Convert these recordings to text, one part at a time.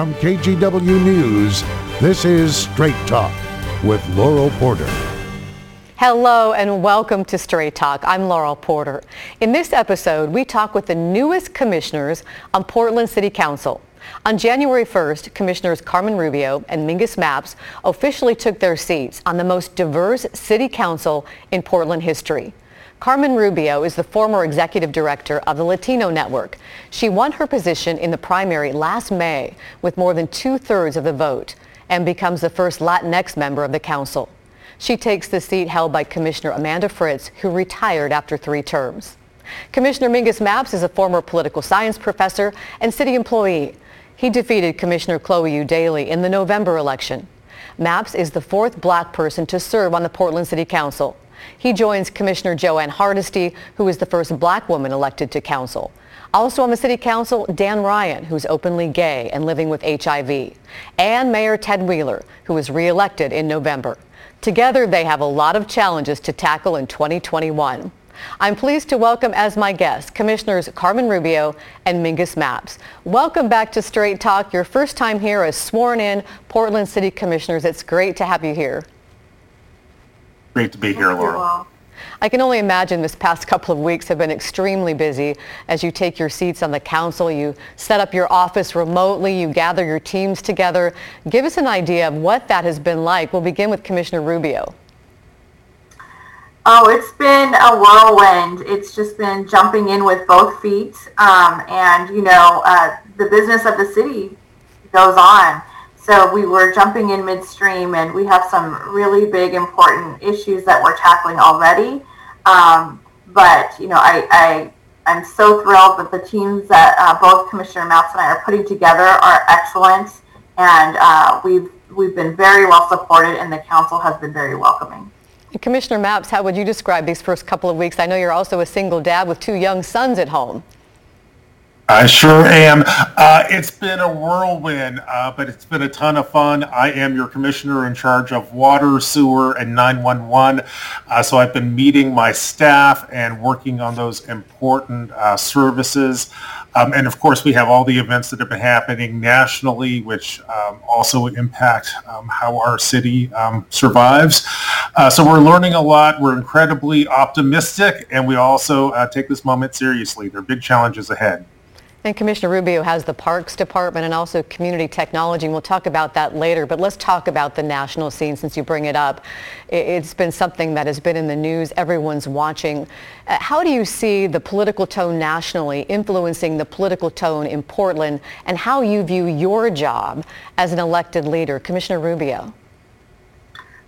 From KGW News, this is Straight Talk with Laurel Porter. Hello and welcome to Straight Talk. I'm Laurel Porter. In this episode, we talk with the newest commissioners on Portland City Council. On January 1st, Commissioners Carmen Rubio and Mingus Mapps officially took their seats on the most diverse city council in Portland history. Carmen Rubio is the former executive director of the Latino Network. She won her position in the primary last May with more than two-thirds of the vote and becomes the first Latinx member of the council. She takes the seat held by Commissioner Amanda Fritz, who retired after three terms. Commissioner Mingus Mapps is a former political science professor and city employee. He defeated Commissioner Chloe Eudaly in the November election. Mapps is the fourth black person to serve on the Portland City Council. He joins Commissioner Jo Ann Hardesty, who is the first black woman elected to council. Also on the city council, Dan Ryan, who's openly gay and living with HIV, and Mayor Ted Wheeler, who was reelected in November. Together, they have a lot of challenges to tackle in 2021. I'm pleased to welcome as my guests Commissioners Carmen Rubio and Mingus Mapps. Welcome back to Straight Talk, your first time here as sworn in Portland City Commissioners. It's great to have you here. Great to be here, Laura. I can only imagine this past couple of weeks have been extremely busy as you take your seats on the council, you set up your office remotely, you gather your teams together. Give us an idea of what that has been like. We'll begin with Commissioner Rubio. Oh, it's been a whirlwind. It's just been jumping in with both feet. Um, and, you know, uh, the business of the city goes on. So we were jumping in midstream, and we have some really big, important issues that we're tackling already. Um, but you know, I, I I'm so thrilled that the teams that uh, both Commissioner Mapps and I are putting together are excellent, and uh, we've we've been very well supported, and the council has been very welcoming. Commissioner Mapps, how would you describe these first couple of weeks? I know you're also a single dad with two young sons at home. I sure am. Uh, it's been a whirlwind, uh, but it's been a ton of fun. I am your commissioner in charge of water, sewer, and 911. Uh, so I've been meeting my staff and working on those important uh, services. Um, and of course, we have all the events that have been happening nationally, which um, also impact um, how our city um, survives. Uh, so we're learning a lot. We're incredibly optimistic, and we also uh, take this moment seriously. There are big challenges ahead. And Commissioner Rubio has the Parks Department and also Community Technology, and we'll talk about that later. But let's talk about the national scene since you bring it up. It's been something that has been in the news. Everyone's watching. Uh, how do you see the political tone nationally influencing the political tone in Portland and how you view your job as an elected leader? Commissioner Rubio.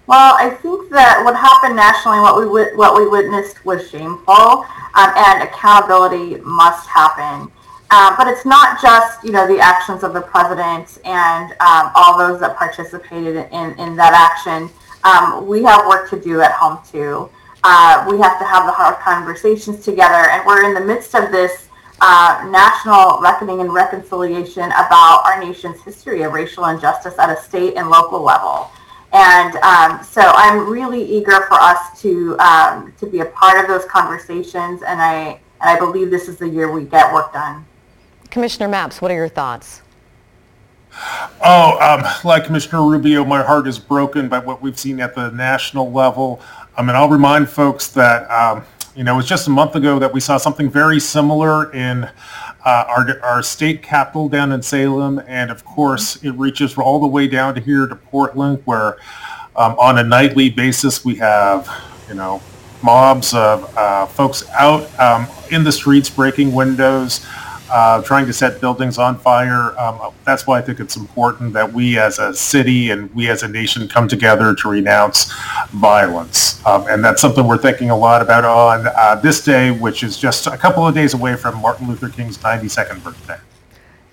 Well, I think that what happened nationally, what we what we witnessed was shameful, um, and accountability must happen. Um, but it's not just, you know, the actions of the president and um, all those that participated in, in that action. Um, we have work to do at home too. Uh, we have to have the hard conversations together, and we're in the midst of this uh, national reckoning and reconciliation about our nation's history of racial injustice at a state and local level. And um, so I'm really eager for us to um, to be a part of those conversations, and I and I believe this is the year we get work done. Commissioner Mapps, what are your thoughts? Oh, um, like Commissioner Rubio, my heart is broken by what we've seen at the national level. I mean, I'll remind folks that, um, you know, it was just a month ago that we saw something very similar in uh, our, our state capital down in Salem. And of course, it reaches all the way down to here to Portland, where um, on a nightly basis we have, you know, mobs of uh, folks out um, in the streets breaking windows uh, trying to set buildings on fire. Um, that's why I think it's important that we as a city and we as a nation come together to renounce violence. Um, and that's something we're thinking a lot about on uh, this day, which is just a couple of days away from Martin Luther King's 92nd birthday.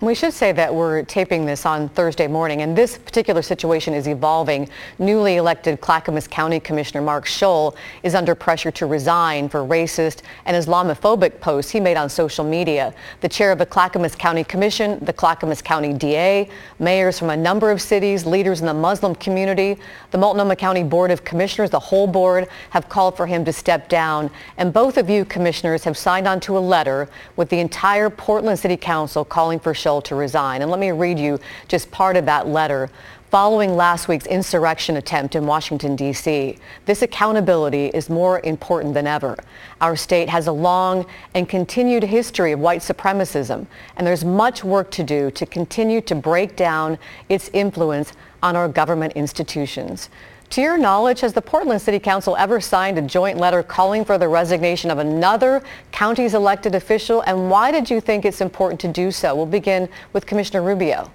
We should say that we're taping this on Thursday morning, and this particular situation is evolving. Newly elected Clackamas County Commissioner Mark Shull is under pressure to resign for racist and Islamophobic posts he made on social media. The chair of the Clackamas County Commission, the Clackamas County DA, mayors from a number of cities, leaders in the Muslim community, the Multnomah County Board of Commissioners, the whole board have called for him to step down. And both of you commissioners have signed on to a letter with the entire Portland City Council calling for Shull To resign. And let me read you just part of that letter. Following last week's insurrection attempt in Washington, D.C., this accountability is more important than ever. Our state has a long and continued history of white supremacism, and there's much work to do to continue to break down its influence on our government institutions. To your knowledge, has the Portland City Council ever signed a joint letter calling for the resignation of another county's elected official? And why did you think it's important to do so? We'll begin with Commissioner Rubio.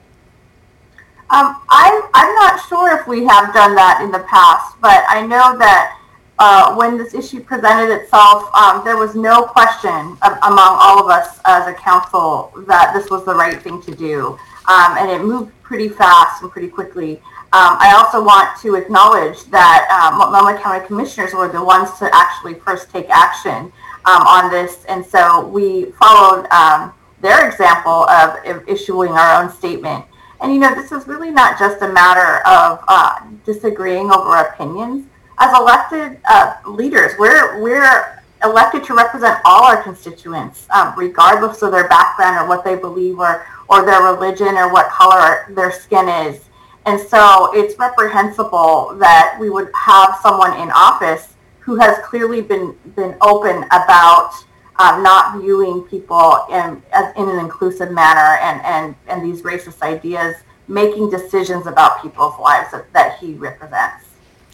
Um, I'm, I'm not sure if we have done that in the past, but I know that uh, when this issue presented itself, um, there was no question of, among all of us as a council that this was the right thing to do. Um, and it moved pretty fast and pretty quickly. Um, I also want to acknowledge that um, Multnomah County Commissioners were the ones to actually first take action um, on this, and so we followed um, their example of, of, issuing our own statement. And you know, this is really not just a matter of uh, disagreeing over opinions. As elected uh, leaders, we're we're elected to represent all our constituents, um, regardless of their background or what they believe or or their religion or what color their skin is. And so it's reprehensible that we would have someone in office who has clearly been, been open about uh, not viewing people in, as, in an inclusive manner and, and, and these racist ideas, making decisions about people's lives that, that he represents.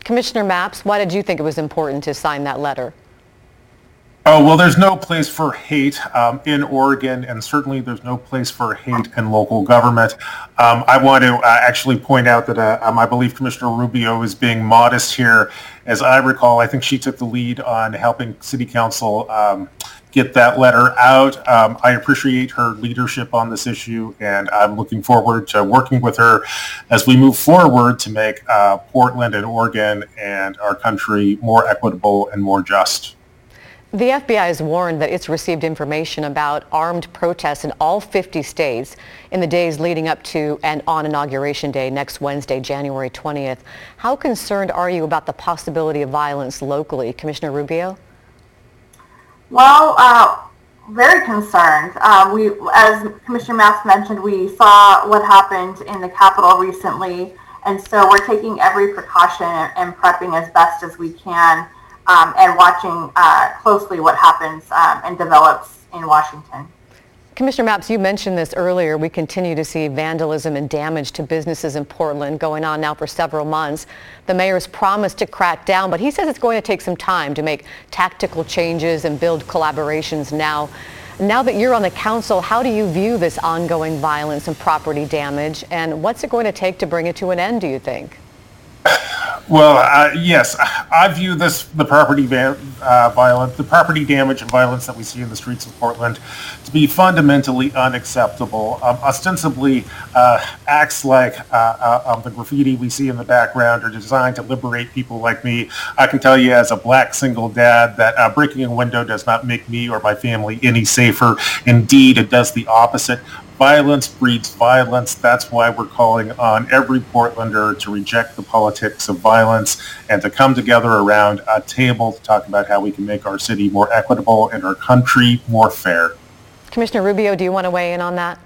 Commissioner Mapps, why did you think it was important to sign that letter? Oh, well, there's no place for hate um, in Oregon, and certainly there's no place for hate in local government. Um, I want to uh, actually point out that uh, um, I believe Commissioner Rubio is being modest here. As I recall, I think she took the lead on helping City Council um, get that letter out. Um, I appreciate her leadership on this issue, and I'm looking forward to working with her as we move forward to make uh, Portland and Oregon and our country more equitable and more just. The FBI has warned that it's received information about armed protests in all 50 states in the days leading up to and on Inauguration Day next Wednesday, January 20th. How concerned are you about the possibility of violence locally? Commissioner Rubio? Well, uh, very concerned. Uh, we, as Commissioner Mapps mentioned, we saw what happened in the Capitol recently, and so we're taking every precaution and prepping as best as we can um, and watching uh, closely what happens um, and develops in Washington. Commissioner Mapps, you mentioned this earlier. We continue to see vandalism and damage to businesses in Portland going on now for several months. The mayor's promised to crack down, but he says it's going to take some time to make tactical changes and build collaborations now. Now that you're on the council, how do you view this ongoing violence and property damage, and what's it going to take to bring it to an end, do you think? Well, uh, yes, I view this the property va- uh, violence, the property damage and violence that we see in the streets of Portland, to be fundamentally unacceptable. Um, ostensibly, uh, acts like um, the graffiti we see in the background are designed to liberate people like me. I can tell you, as a black single dad, that uh, breaking a window does not make me or my family any safer. Indeed, it does the opposite violence breeds violence. That's why we're calling on every Portlander to reject the politics of violence and to come together around a table to talk about how we can make our city more equitable and our country more fair. Commissioner Rubio, do you want to weigh in on that?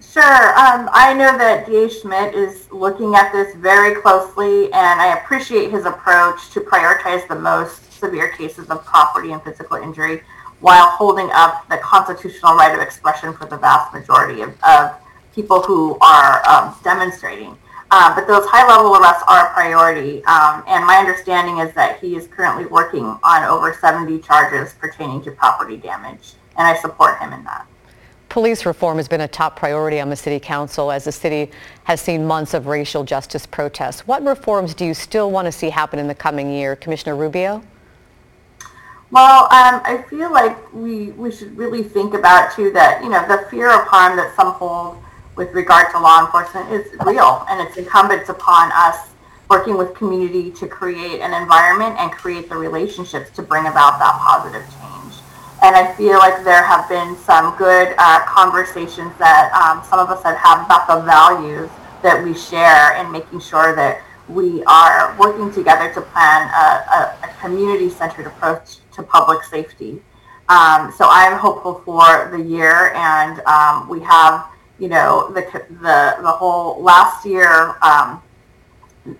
Sure. Um, I know that DA Schmidt is looking at this very closely, and I appreciate his approach to prioritize the most severe cases of property and physical injury while holding up the constitutional right of expression for the vast majority of, of people who are um, demonstrating. Uh, but those high-level arrests are a priority, um, and my understanding is that he is currently working on over 70 charges pertaining to property damage, and I support him in that. Police reform has been a top priority on the City Council as the city has seen months of racial justice protests. What reforms do you still want to see happen in the coming year? Commissioner Rubio? Well, um, I feel like we, we should really think about too that, you know, the fear of harm that some hold with regard to law enforcement is real and it's incumbent upon us working with community to create an environment and create the relationships to bring about that positive change. And I feel like there have been some good uh, conversations that um, some of us have had about the values that we share and making sure that we are working together to plan a, a, a community-centered approach to public safety. Um, so I'm hopeful for the year, and um, we have you know, the, the, the whole last year, um,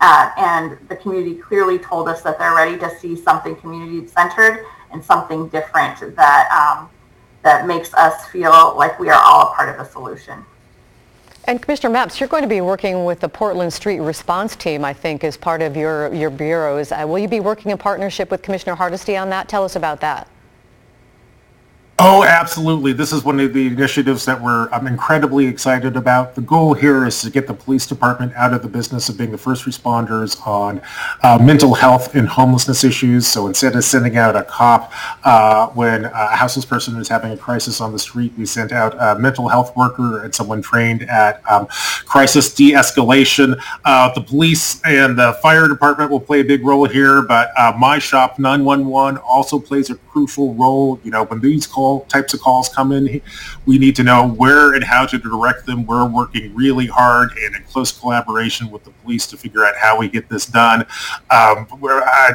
uh, and the community clearly told us that they're ready to see something community centered and something different that um, that makes us feel like we are all a part of the solution. And Commissioner Mapps, you're going to be working with the Portland Street Response Team, I think, as part of your, your bureaus. Uh, will you be working in partnership with Commissioner Hardesty on that? Tell us about that. Oh, absolutely. This is one of the initiatives that we're I'm incredibly excited about. The goal here is to get the police department out of the business of being the first responders on uh, mental health and homelessness issues. So instead of sending out a cop uh, when a houseless person is having a crisis on the street, we sent out a mental health worker and someone trained at um, crisis de-escalation. Uh, the police and the fire department will play a big role here, but uh, my shop 911 also plays a crucial role. You know, when these calls call types of calls come in, we need to know where and how to direct them. We're working really hard and in close collaboration with the police to figure out how we get this done. Um, uh,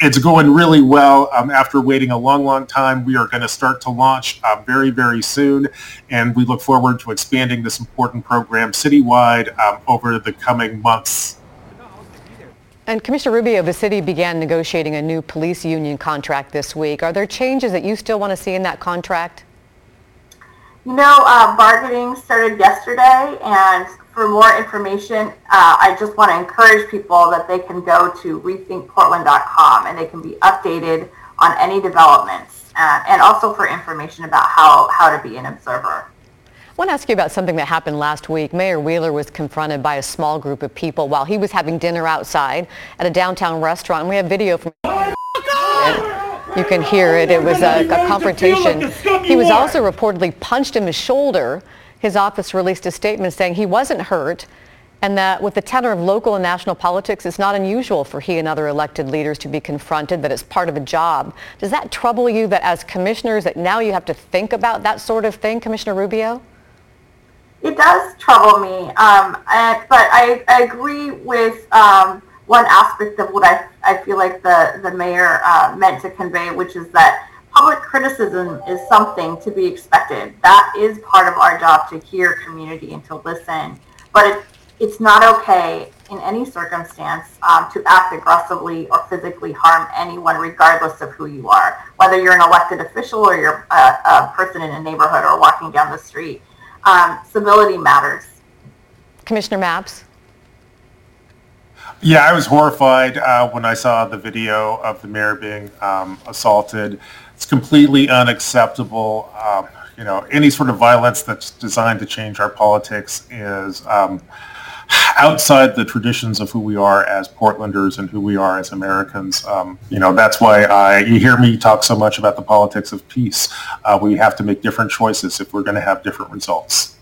it's going really well. Um, after waiting a long, long time, we are going to start to launch uh, very, very soon, and we look forward to expanding this important program citywide um, over the coming months. And Commissioner Rubio, the city began negotiating a new police union contract this week. Are there changes that you still want to see in that contract? You know, uh, bargaining started yesterday, and for more information, uh, I just want to encourage people that they can go to rethinkportland.com and they can be updated on any developments, uh, and also for information about how, how to be an observer. Want to ask you about something that happened last week. Mayor Wheeler was confronted by a small group of people while he was having dinner outside at a downtown restaurant. And we have video from you can hear it. It was a, a confrontation. He was also reportedly punched in the shoulder. His office released a statement saying he wasn't hurt and that with the tenor of local and national politics, it's not unusual for he and other elected leaders to be confronted, that it's part of a job. Does that trouble you that as commissioners that now you have to think about that sort of thing, Commissioner Rubio? It does trouble me, um, and, but I, I agree with um, one aspect of what I, I feel like the, the mayor uh, meant to convey, which is that public criticism is something to be expected. That is part of our job to hear community and to listen. But it, it's not okay in any circumstance um, to act aggressively or physically harm anyone, regardless of who you are, whether you're an elected official or you're a, a person in a neighborhood or walking down the street um, civility matters. Commissioner Mapps? Yeah, I was horrified uh, when I saw the video of the mayor being um, assaulted. It's completely unacceptable. Um, you know, any sort of violence that's designed to change our politics is um, outside the traditions of who we are as Portlanders and who we are as Americans. Um, you know, that's why I, you hear me talk so much about the politics of peace. Uh, we have to make different choices if we're going to have different results.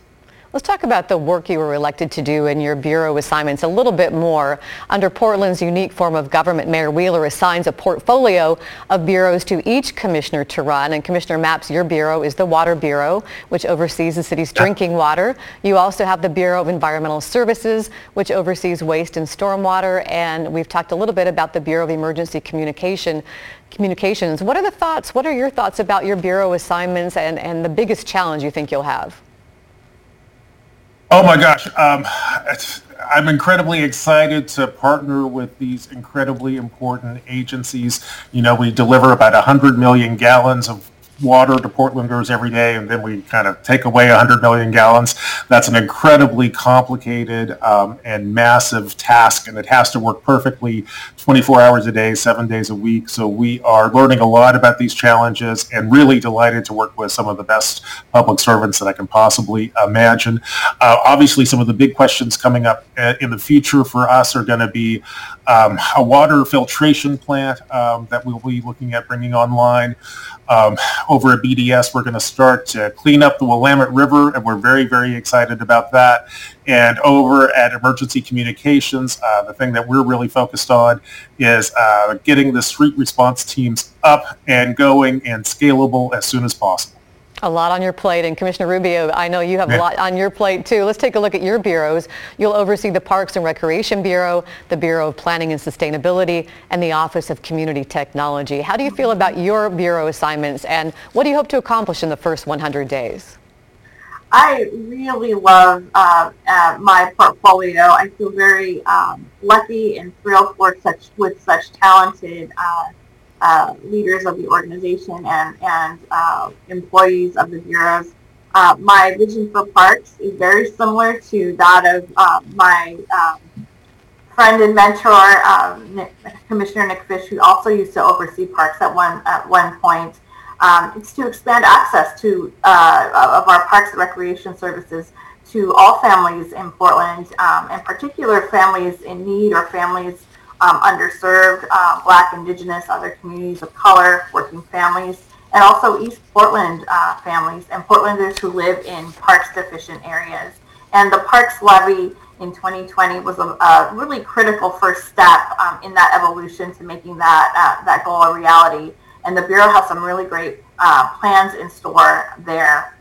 Let's talk about the work you were elected to do in your bureau assignments a little bit more. Under Portland's unique form of government, Mayor Wheeler assigns a portfolio of bureaus to each commissioner to run. And Commissioner Mapps, your bureau is the Water Bureau, which oversees the city's drinking water. You also have the Bureau of Environmental Services, which oversees waste and stormwater. And we've talked a little bit about the Bureau of Emergency Communication communications. What are the thoughts? What are your thoughts about your bureau assignments and, and the biggest challenge you think you'll have? Oh my gosh. Um, I'm incredibly excited to partner with these incredibly important agencies. You know, we deliver about 100 million gallons of water to Portlanders every day, and then we kind of take away 100 million gallons. That's an incredibly complicated um, and massive task, and it has to work perfectly 24 hours a day, seven days a week. So we are learning a lot about these challenges and really delighted to work with some of the best public servants that I can possibly imagine. Uh, obviously, some of the big questions coming up uh, in the future for us are going to be um, a water filtration plant um, that we'll be looking at bringing online. Um, over at BES, we're going to start to clean up the Willamette River, and we're very, very excited about that. And over at Emergency Communications, uh, the thing that we're really focused on is uh, getting the street response teams up and going and scalable as soon as possible. A lot on your plate. And Commissioner Rubio, I know you have yeah. a lot on your plate too. Let's take a look at your bureaus. You'll oversee the Parks and Recreation Bureau, the Bureau of Planning and Sustainability, and the Office of Community Technology. How do you feel about your bureau assignments and what do you hope to accomplish in the first 100 days? I really love uh, uh, my portfolio. I feel very um, lucky and thrilled for such with such talented uh, uh leaders of the organization and and uh, employees of the bureaus. Uh, my vision for parks is very similar to that of my um, friend and mentor, um, Nick, Commissioner Nick Fish, who also used to oversee parks at one at one point. Um, it's to expand access to uh, of our parks and recreation services to all families in Portland, um, in particular families in need or families um, underserved, uh, Black, Indigenous, other communities of color, working families, and also East Portland uh, families and Portlanders who live in parks deficient areas. And the Parks Levy in 2020 was a, a really critical first step um, in that evolution to making that uh, that goal a reality and the Bureau has some really great uh, plans in store there.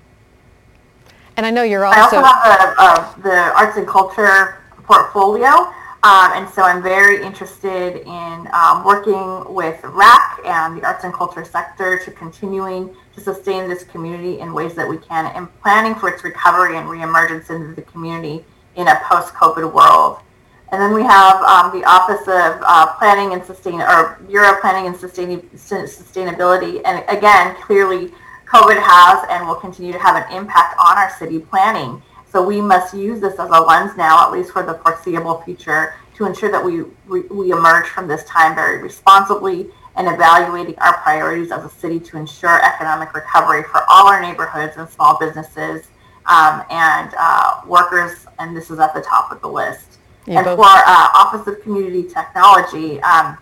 And I know you're also... I also have a, a, the arts and culture portfolio, um, and so I'm very interested in um, working with RACC and the arts and culture sector to continuing to sustain this community in ways that we can and planning for its recovery and reemergence into the community in a post-COVID world. And then we have um, the Office of uh, Planning and Sustain, or Bureau Planning and Sustain, Sustainability. And again, clearly COVID has and will continue to have an impact on our city planning. So we must use this as a lens now, at least for the foreseeable future, to ensure that we, we, we emerge from this time very responsibly and evaluating our priorities as a city to ensure economic recovery for all our neighborhoods and small businesses um, and uh, workers, and this is at the top of the list. You and both- for uh, Office of Community Technology, um,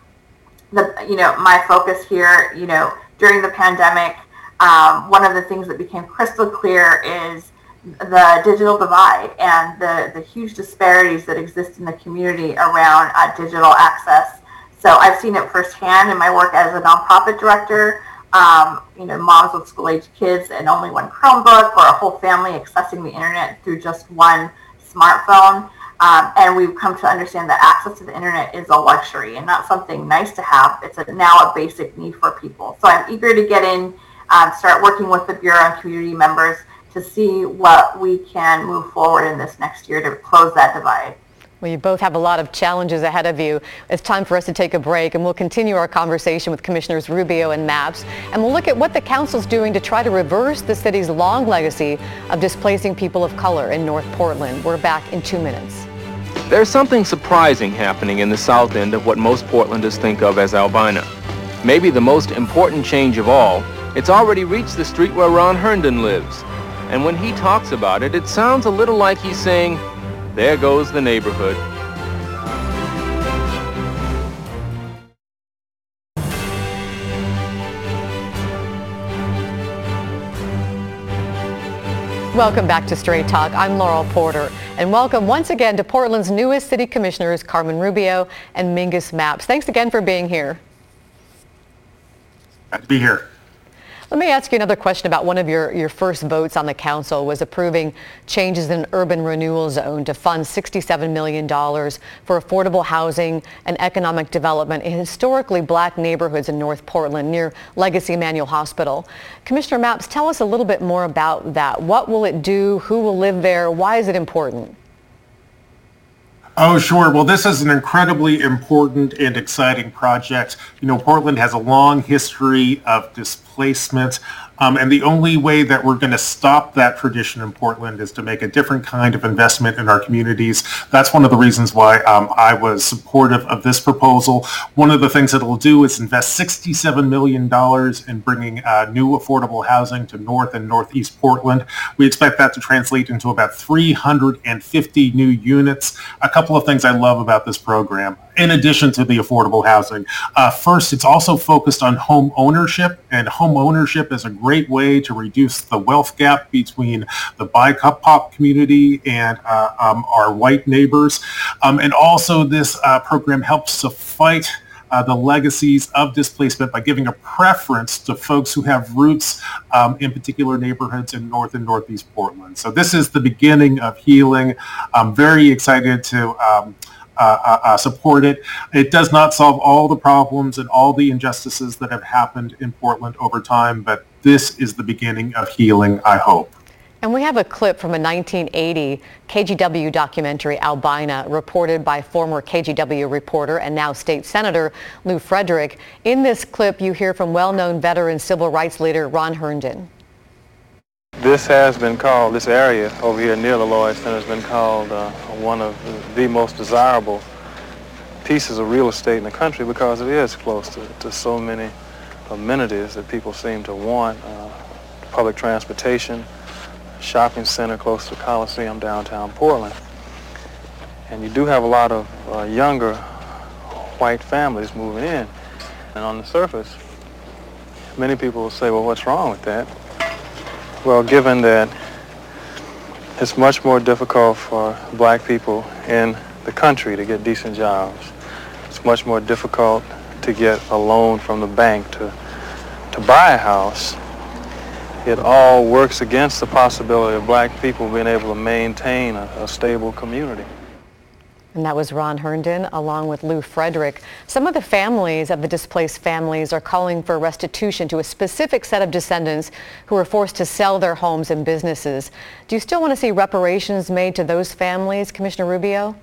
the you know my focus here, you know, during the pandemic, um, one of the things that became crystal clear is the digital divide and the, the huge disparities that exist in the community around uh, digital access. So I've seen it firsthand in my work as a nonprofit director. Um, you know, moms with school-age kids and only one Chromebook, or a whole family accessing the internet through just one smartphone. Um, and we've come to understand that access to the internet is a luxury and not something nice to have. It's a, now a basic need for people. So I'm eager to get in, um, start working with the Bureau and community members to see what we can move forward in this next year to close that divide. Well, you both have a lot of challenges ahead of you. It's time for us to take a break, and we'll continue our conversation with Commissioners Rubio and Mapps, and we'll look at what the council's doing to try to reverse the city's long legacy of displacing people of color in North Portland. We're back in two minutes. There's something surprising happening in the south end of what most Portlanders think of as Albina. Maybe the most important change of all, it's already reached the street where Ron Herndon lives. And when he talks about it, it sounds a little like he's saying, there goes the neighborhood. Welcome back to Straight Talk. I'm Laurel Porter. And welcome once again to Portland's newest city commissioners, Carmen Rubio and Mingus Mapps. Thanks again for being here. Glad to be here. Let me ask you another question about one of your, your first votes on the council was approving changes in urban renewal zone to fund $67 million for affordable housing and economic development in historically black neighborhoods in North Portland near Legacy Emanuel Hospital. Commissioner Mapps, tell us a little bit more about that. What will it do? Who will live there? Why is it important? Oh, sure. Well, this is an incredibly important and exciting project. You know, Portland has a long history of displacement um, and the only way that we're going to stop that tradition in Portland is to make a different kind of investment in our communities. That's one of the reasons why um, I was supportive of this proposal. One of the things that it'll do is invest $67 million in bringing uh, new affordable housing to North and Northeast Portland. We expect that to translate into about 350 new units. A couple of things I love about this program in addition to the affordable housing. Uh, first, it's also focused on home ownership, and home ownership is a great way to reduce the wealth gap between the BIPOC community and uh, um, our white neighbors. Um, and also, this uh, program helps to fight uh, the legacies of displacement by giving a preference to folks who have roots um, in particular neighborhoods in North and Northeast Portland. So this is the beginning of healing. I'm very excited to um, uh, uh, uh, support it. It does not solve all the problems and all the injustices that have happened in Portland over time, but this is the beginning of healing, I hope. And we have a clip from a 1980 KGW documentary, Albina, reported by former KGW reporter and now state senator Lew Frederick. In this clip, you hear from well-known veteran civil rights leader Ron Herndon. This has been called, this area over here near the Lloyd Center has been called uh, one of the most desirable pieces of real estate in the country because it is close to, to so many amenities that people seem to want. Uh, public transportation, shopping center close to Coliseum downtown Portland. And you do have a lot of uh, younger white families moving in. And on the surface, many people will say, well, what's wrong with that? Well, given that it's much more difficult for black people in the country to get decent jobs. It's much more difficult to get a loan from the bank to, to buy a house it all works against the possibility of black people being able to maintain a, a stable community. And that was Ron Herndon along with Lew Frederick. Some of the families of the displaced families are calling for restitution to a specific set of descendants who were forced to sell their homes and businesses. Do you still want to see reparations made to those families, Commissioner Rubio?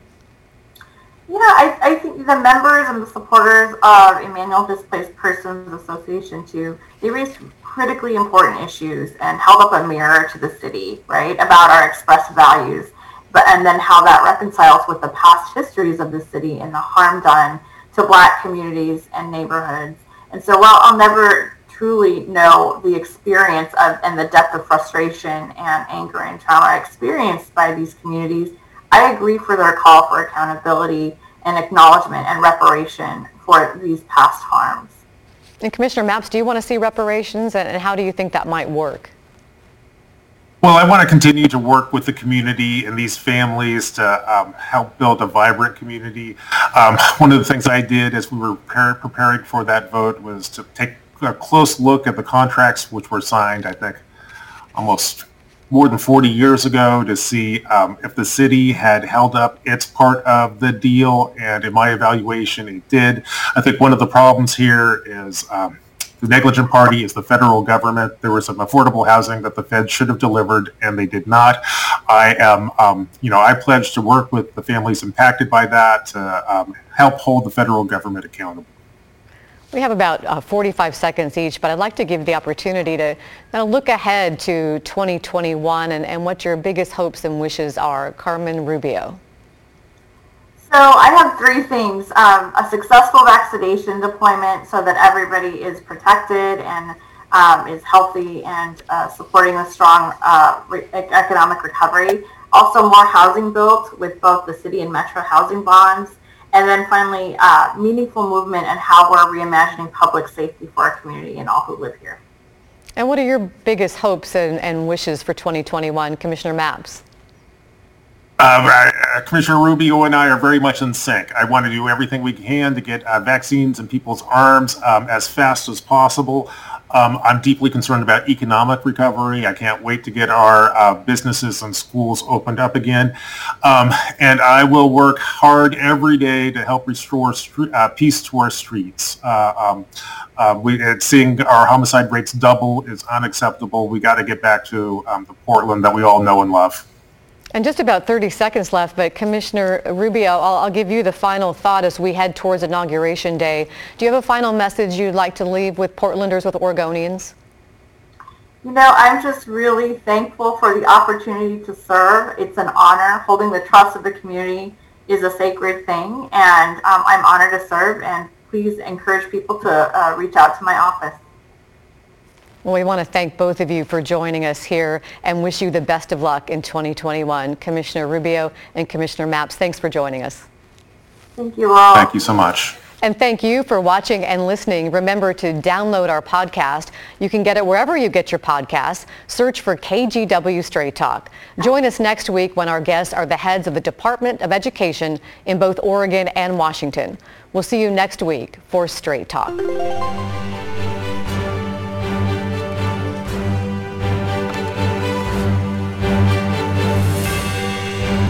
Yeah, I, I think the members and the supporters of Emanuel Displaced Persons Association too, they raised critically important issues and held up a mirror to the city, right, about our expressed values, but and then how that reconciles with the past histories of the city and the harm done to black communities and neighborhoods. And so while I'll never truly know the experience of and the depth of frustration and anger and trauma experienced by these communities, I agree for their call for accountability and acknowledgement and reparation for these past harms. And Commissioner Mapps, do you want to see reparations and how do you think that might work? Well, I want to continue to work with the community and these families to um, help build a vibrant community. Um, one of the things I did as we were preparing for that vote was to take a close look at the contracts which were signed, I think, almost more than 40 years ago to see um, if the city had held up its part of the deal. And in my evaluation, it did. I think one of the problems here is um, the negligent party is the federal government. There was some affordable housing that the Fed should have delivered, and they did not. I am, um, you know, I pledge to work with the families impacted by that to um, help hold the federal government accountable. We have about uh, 45 seconds each, but I'd like to give the opportunity to of look ahead to 2021 and, and what your biggest hopes and wishes are. Carmen Rubio. So I have three things. Um, a successful vaccination deployment so that everybody is protected and um, is healthy and uh, supporting a strong uh, re- economic recovery. Also more housing built with both the city and metro housing bonds and then finally, uh, meaningful movement and how we're reimagining public safety for our community and all who live here. And what are your biggest hopes and, and wishes for 2021, Commissioner Mapps? Uh, uh, Commissioner Rubio and I are very much in sync. I want to do everything we can to get uh, vaccines in people's arms um, as fast as possible. Um, I'm deeply concerned about economic recovery. I can't wait to get our uh, businesses and schools opened up again. Um, and I will work hard every day to help restore uh, peace to our streets. Uh, um, uh, we, seeing our homicide rates double is unacceptable. We got to get back to um, the Portland that we all know and love. And just about 30 seconds left, but Commissioner Rubio, I'll, I'll, give you the final thought as we head towards Inauguration Day. Do you have a final message you'd like to leave with Portlanders, with Oregonians? You know, I'm just really thankful for the opportunity to serve. It's an honor. Holding the trust of the community is a sacred thing, and um, I'm honored to serve, and please encourage people to uh, reach out to my office. Well, we want to thank both of you for joining us here and wish you the best of luck in 2021. Commissioner Rubio and Commissioner Mapps, thanks for joining us. Thank you all. Thank you so much. And thank you for watching and listening. Remember to download our podcast. You can get it wherever you get your podcasts. Search for KGW Straight Talk. Join us next week when our guests are the heads of the Department of Education in both Oregon and Washington. We'll see you next week for Straight Talk.